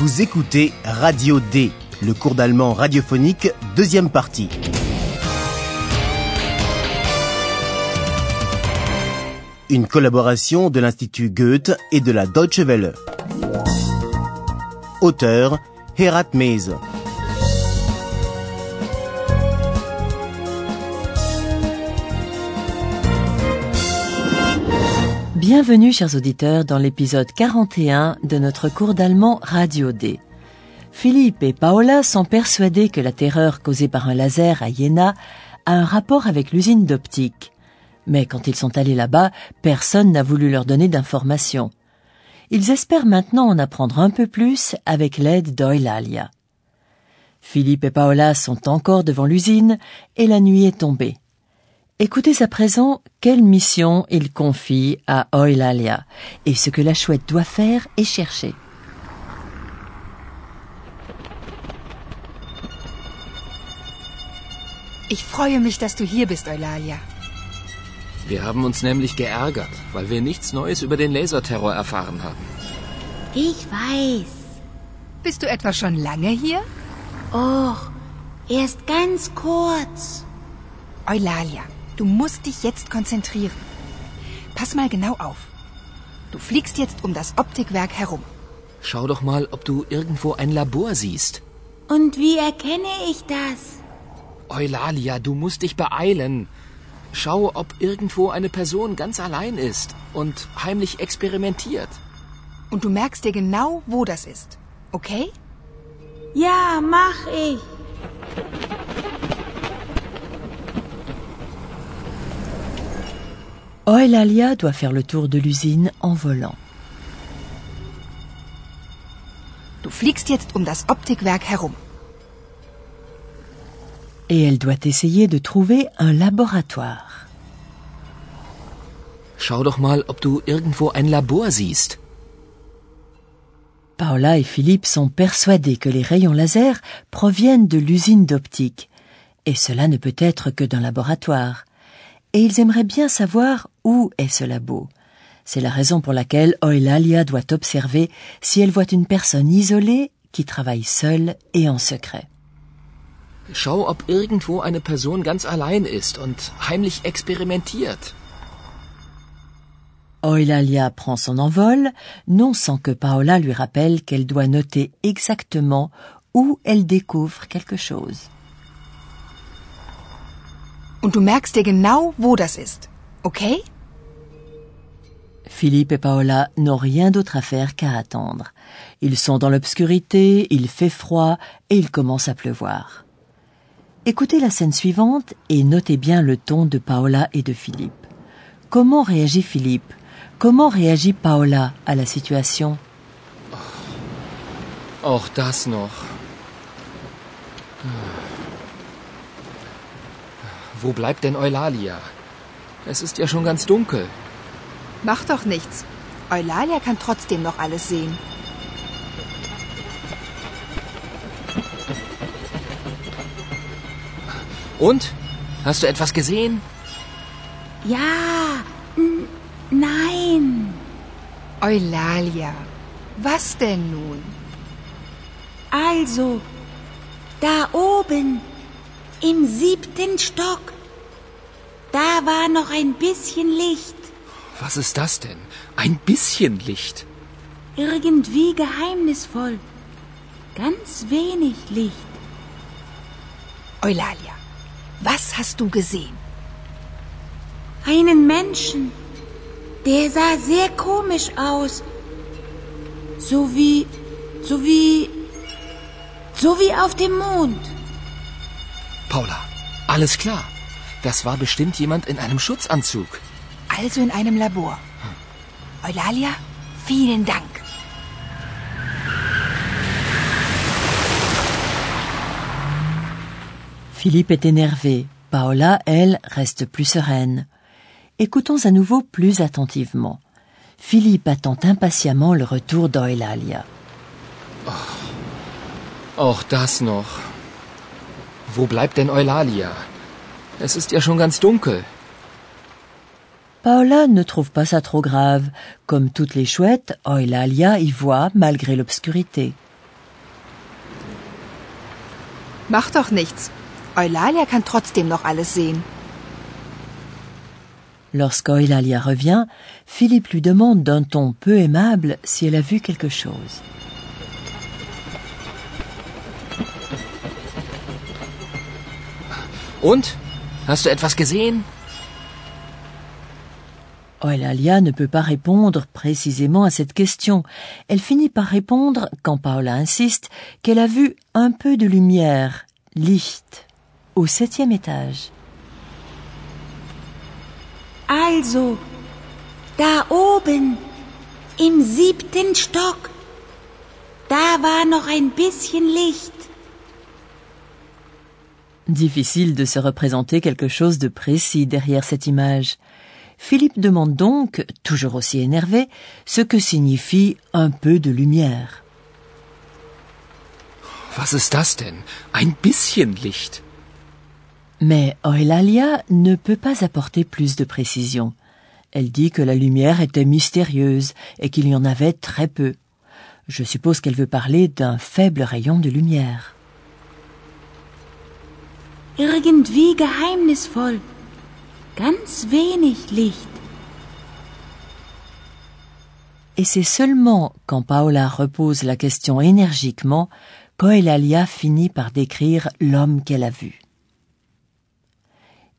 Vous écoutez Radio D, le cours d'allemand radiophonique, deuxième partie. Une collaboration de l'Institut Goethe et de la Deutsche Welle. Auteur Herat Mese. Bienvenue, chers auditeurs, dans l'épisode 41 de notre cours d'allemand Radio D. Philippe et Paola sont persuadés que la terreur causée par un laser à Iéna a un rapport avec l'usine d'optique. Mais quand ils sont allés là-bas, personne n'a voulu leur donner d'informations. Ils espèrent maintenant en apprendre un peu plus avec l'aide d'Eulalia. Philippe et Paola sont encore devant l'usine et la nuit est tombée. Écoutez à présent quelle mission il confie à Eulalia et ce que la chouette doit faire et chercher. Ich freue mich, dass du hier bist, Eulalia. Wir haben uns nämlich geärgert, weil wir nichts Neues über den Laserterror erfahren haben. Ich weiß. Bist du etwa schon lange hier? Och, erst ganz kurz. Eulalia, du musst dich jetzt konzentrieren. Pass mal genau auf. Du fliegst jetzt um das Optikwerk herum. Schau doch mal, ob du irgendwo ein Labor siehst. Und wie erkenne ich das? Eulalia, du musst dich beeilen. Schau, ob irgendwo eine Person ganz allein ist und heimlich experimentiert. Und du merkst dir genau, wo das ist. Okay? Ja, mach ich. Eulalia doit faire le tour de l'usine en volant. Du fliegst jetzt um das Optikwerk herum. Et elle doit essayer de trouver un laboratoire. Schau doch mal, ob du irgendwo ein Labor siehst. Paola et Philippe sont persuadés que les rayons laser proviennent de l'usine d'optique, et cela ne peut être que d'un laboratoire. Et ils aimeraient bien savoir où est ce labo. C'est la raison pour laquelle Eulalia doit observer si elle voit une personne isolée qui travaille seule et en secret. Schau, ob irgendwo eine Person ganz allein ist und heimlich experimentiert. Eulalia prend son envol, non sans que Paola lui rappelle qu'elle doit noter exactement où elle découvre quelque chose. Und du merkst dir genau, wo das ist. Okay? Philippe et Paola n'ont rien d'autre à faire qu'à attendre. Ils sont dans l'obscurité, il fait froid et il commence à pleuvoir. Écoutez la scène suivante et notez bien le ton de Paola et de Philippe. Comment réagit Philippe? Comment réagit Paola à la situation? Auch das noch. Wo bleibt denn Eulalia? Es ist ja schon ganz dunkel. Mach doch nichts. Eulalia kann trotzdem noch alles sehen. Und? Hast du etwas gesehen? Ja, nein. Eulalia, was denn nun? Also, da oben, im siebten Stock, da war noch ein bisschen Licht. Was ist das denn? Ein bisschen Licht. Irgendwie geheimnisvoll. Ganz wenig Licht. Eulalia, was hast du gesehen? Einen Menschen. Der sah sehr komisch aus. So wie, so wie, so wie auf dem Mond. Paula, alles klar. Das war bestimmt jemand in einem Schutzanzug. Also in einem Labor. Eulalia, vielen Dank. Philippe est énervé. Paola, elle, reste plus sereine. Écoutons à nouveau plus attentivement. Philippe attend impatiemment le retour d'Eulalia. Auch das noch. Wo bleibt denn Eulalia? Es ist ja schon ganz dunkel. Paola ne trouve pas ça trop grave. Comme toutes les chouettes, Eulalia y voit malgré l'obscurité. Mach doch nichts. Eulalia kann trotzdem noch alles sehen. Lorsqu'Eulalia revient, Philippe lui demande d'un ton peu aimable si elle a vu quelque chose. Und? Hast du etwas gesehen? Eulalia ne peut pas répondre précisément à cette question. Elle finit par répondre, quand Paola insiste, qu'elle a vu un peu de lumière, Licht, au septième étage. Also, da oben, im siebten Stock, da war noch ein bisschen Licht. Difficile de se représenter quelque chose de précis derrière cette image. Philippe demande donc, toujours aussi énervé, ce que signifie un peu de lumière. Was ist das denn? Ein bisschen Licht. Mais Eulalia ne peut pas apporter plus de précision. Elle dit que la lumière était mystérieuse et qu'il y en avait très peu. Je suppose qu'elle veut parler d'un faible rayon de lumière. Irgendwie geheimnisvoll. Ganz wenig Licht. Et c'est seulement quand Paola repose la question énergiquement qu'Eulalia finit par décrire l'homme qu'elle a vu.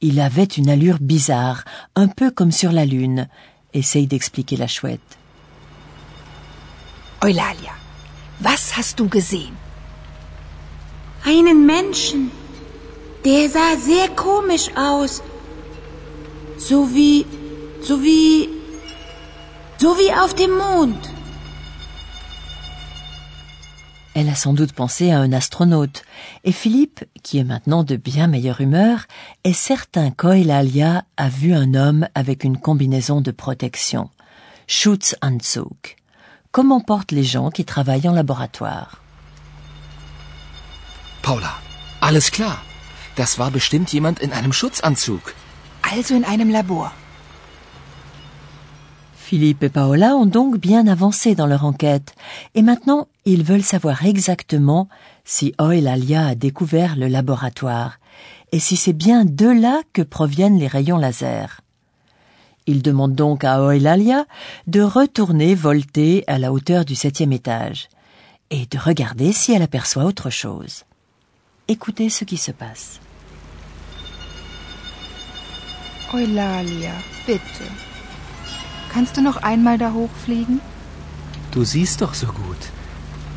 Il avait une allure bizarre, un peu comme sur la lune, essaye d'expliquer la chouette. Eulalia, was hast du gesehen? Einen Menschen. Der sah sehr komisch aus. So wie, so wie, so wie auf dem Mond. Elle a sans doute pensé à un astronaute, et Philippe, qui est maintenant de bien meilleure humeur, est certain qu'Eulalia a vu un homme avec une combinaison de protection. Schutzanzug. Comment portent les gens qui travaillent en laboratoire? Paula, alles klar. Das war bestimmt jemand in einem Schutzanzug. Also in einem Labor. Philippe et Paola ont donc bien avancé dans leur enquête, et maintenant ils veulent savoir exactement si Eulalia a découvert le laboratoire, et si c'est bien de là que proviennent les rayons laser. Ils demandent donc à Eulalia de retourner volter à la hauteur du septième étage, et de regarder si elle aperçoit autre chose. Écoutez ce qui se passe. Eulalia, bitte. Kannst du noch einmal da hochfliegen? Du siehst doch so gut.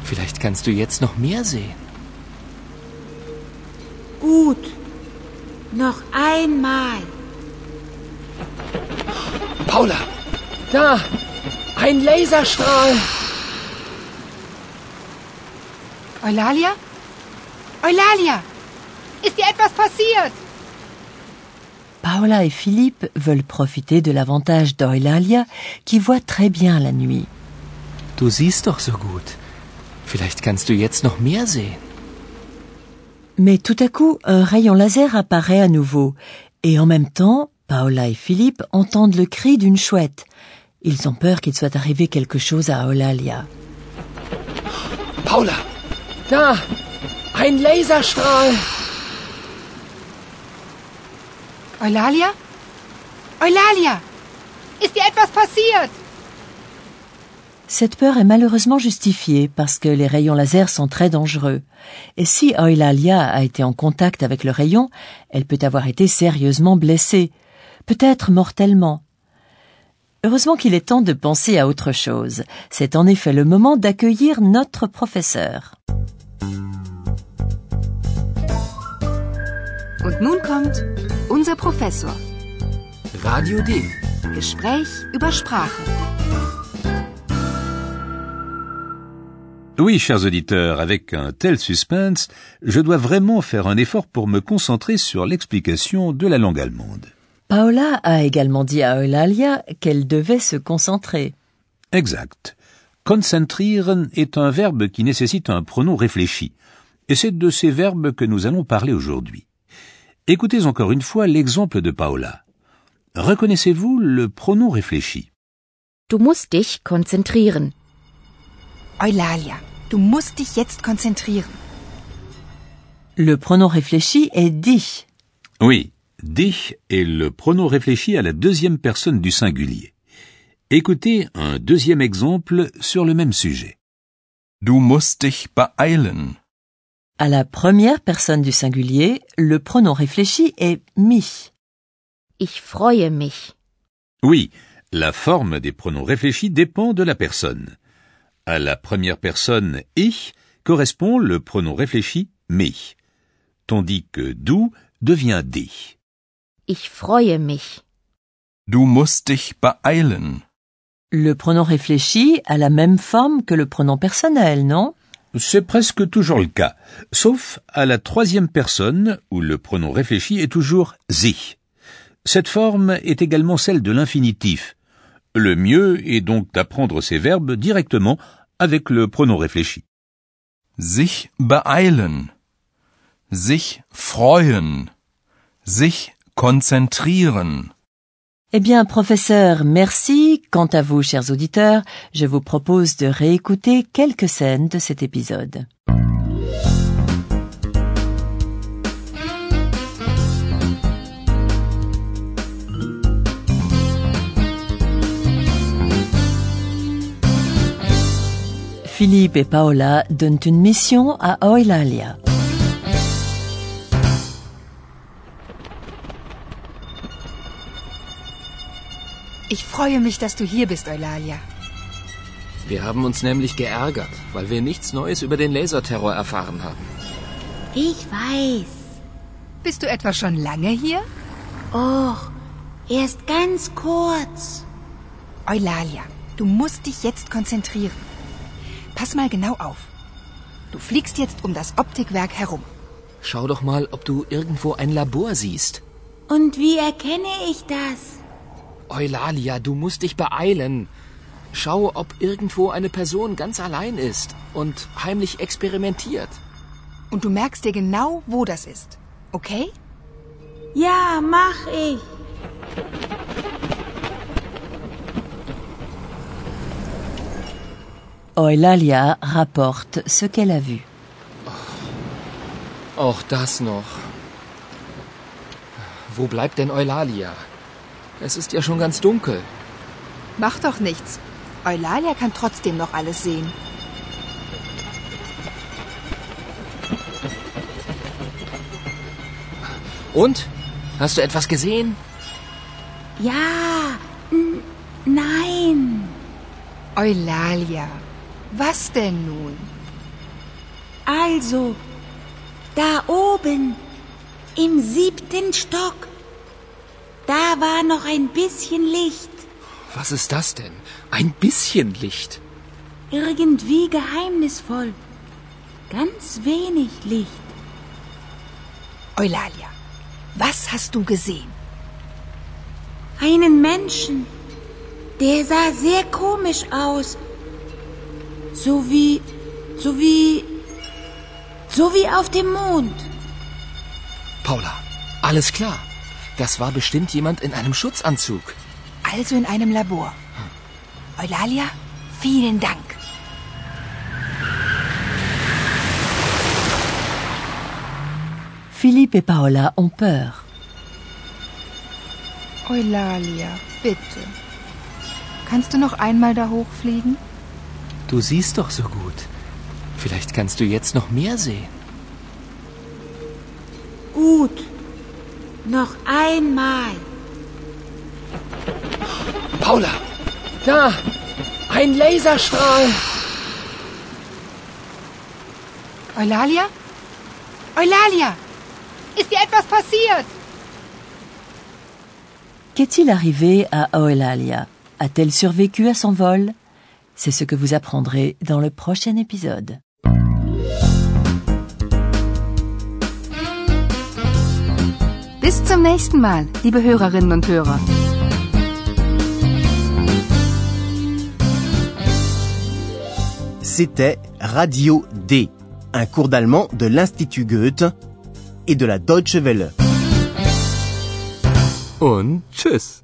Vielleicht kannst du jetzt noch mehr sehen. Gut. Noch einmal. Paula, da! Ein Laserstrahl! Eulalia? Eulalia! Ist dir etwas passiert? Paola et Philippe veulent profiter de l'avantage d'Eulalia qui voit très bien la nuit. Du siehst doch so gut. Vielleicht kannst du jetzt noch mehr sehen. Mais tout à coup, un rayon laser apparaît à nouveau, et en même temps, Paola et Philippe entendent le cri d'une chouette. Ils ont peur qu'il soit arrivé quelque chose à Eulalia. Paula, da! Ein Laserstrahl! Eulalia? Eulalia! Ist dir etwas passiert? Cette peur est malheureusement justifiée parce que les rayons laser sont très dangereux. Et si Eulalia a été en contact avec le rayon, elle peut avoir été sérieusement blessée, peut-être mortellement. Heureusement qu'il est temps de penser à autre chose. C'est en effet le moment d'accueillir notre professeur. Und nun kommt unser Professor. Radio D. Gespräch über Sprache. Oui, chers auditeurs, avec un tel suspense, je dois vraiment faire un effort pour me concentrer sur l'explication de la langue allemande. Paola a également dit à Eulalia qu'elle devait se concentrer. Exact. Konzentrieren est un verbe qui nécessite un pronom réfléchi, et c'est de ces verbes que nous allons parler aujourd'hui. Écoutez encore une fois l'exemple de Paola. Reconnaissez-vous le pronom réfléchi? Du musst dich konzentrieren. Eulalia, du musst dich jetzt konzentrieren. Le pronom réfléchi est dich. Oui, dich est le pronom réfléchi à la deuxième personne du singulier. Écoutez un deuxième exemple sur le même sujet. Du musst dich beeilen. À la première personne du singulier, le pronom réfléchi est mich. Ich freue mich. Oui, la forme des pronoms réfléchis dépend de la personne. À la première personne ich correspond le pronom réfléchi mich, tandis que du devient dich. Ich freue mich. Du musst dich beeilen. Le pronom réfléchi a la même forme que le pronom personnel, non? C'est presque toujours le cas, sauf à la troisième personne où le pronom réfléchi est toujours sich. Cette forme est également celle de l'infinitif. Le mieux est donc d'apprendre ces verbes directement avec le pronom réfléchi. Sich beeilen. Sich freuen. Sich konzentrieren. Eh bien, professeur, merci. Quant à vous, chers auditeurs, je vous propose de réécouter quelques scènes de cet épisode. Philippe et Paola donnent une mission à Eulalia. Ich freue mich, dass du hier bist, Eulalia. Wir haben uns nämlich geärgert, weil wir nichts Neues über den Laserterror erfahren haben. Ich weiß. Bist du etwa schon lange hier? Och, erst ganz kurz. Eulalia, du musst dich jetzt konzentrieren. Pass mal genau auf. Du fliegst jetzt um das Optikwerk herum. Schau doch mal, ob du irgendwo ein Labor siehst. Und wie erkenne ich das? Eulalia, du musst dich beeilen. Schau, ob irgendwo eine Person ganz allein ist und heimlich experimentiert. Und du merkst dir genau, wo das ist. Okay? Ja, mach ich. Eulalia rapporte ce qu'elle a vu. Auch das noch. Wo bleibt denn Eulalia? Es ist ja schon ganz dunkel. Mach doch nichts. Eulalia kann trotzdem noch alles sehen. Und? Hast du etwas gesehen? Ja, nein. Eulalia, was denn nun? Also, da oben, im siebten Stock, da war noch ein bisschen Licht. Was ist das denn? Ein bisschen Licht. Irgendwie geheimnisvoll. Ganz wenig Licht. Eulalia, was hast du gesehen? Einen Menschen. Der sah sehr komisch aus. So wie, so wie, so wie auf dem Mond. Paula, alles klar. Das war bestimmt jemand in einem Schutzanzug. Also in einem Labor. Eulalia, vielen Dank. Philippe et Paola ont peur. Eulalia, bitte. Kannst du noch einmal da hochfliegen? Du siehst doch so gut. Vielleicht kannst du jetzt noch mehr sehen. Gut. Noch einmal. Paula! Da! Ein Laserstrahl! Eulalia? Eulalia! Ist dir etwas passiert? Qu'est-il arrivé à Eulalia? A-t-elle survécu à son vol? C'est ce que vous apprendrez dans le prochain épisode. Zum nächsten Mal, liebe Hörerinnen und Hörer. C'était Radio D, un cours d'allemand de l'Institut Goethe et de la Deutsche Welle. Und tschüss!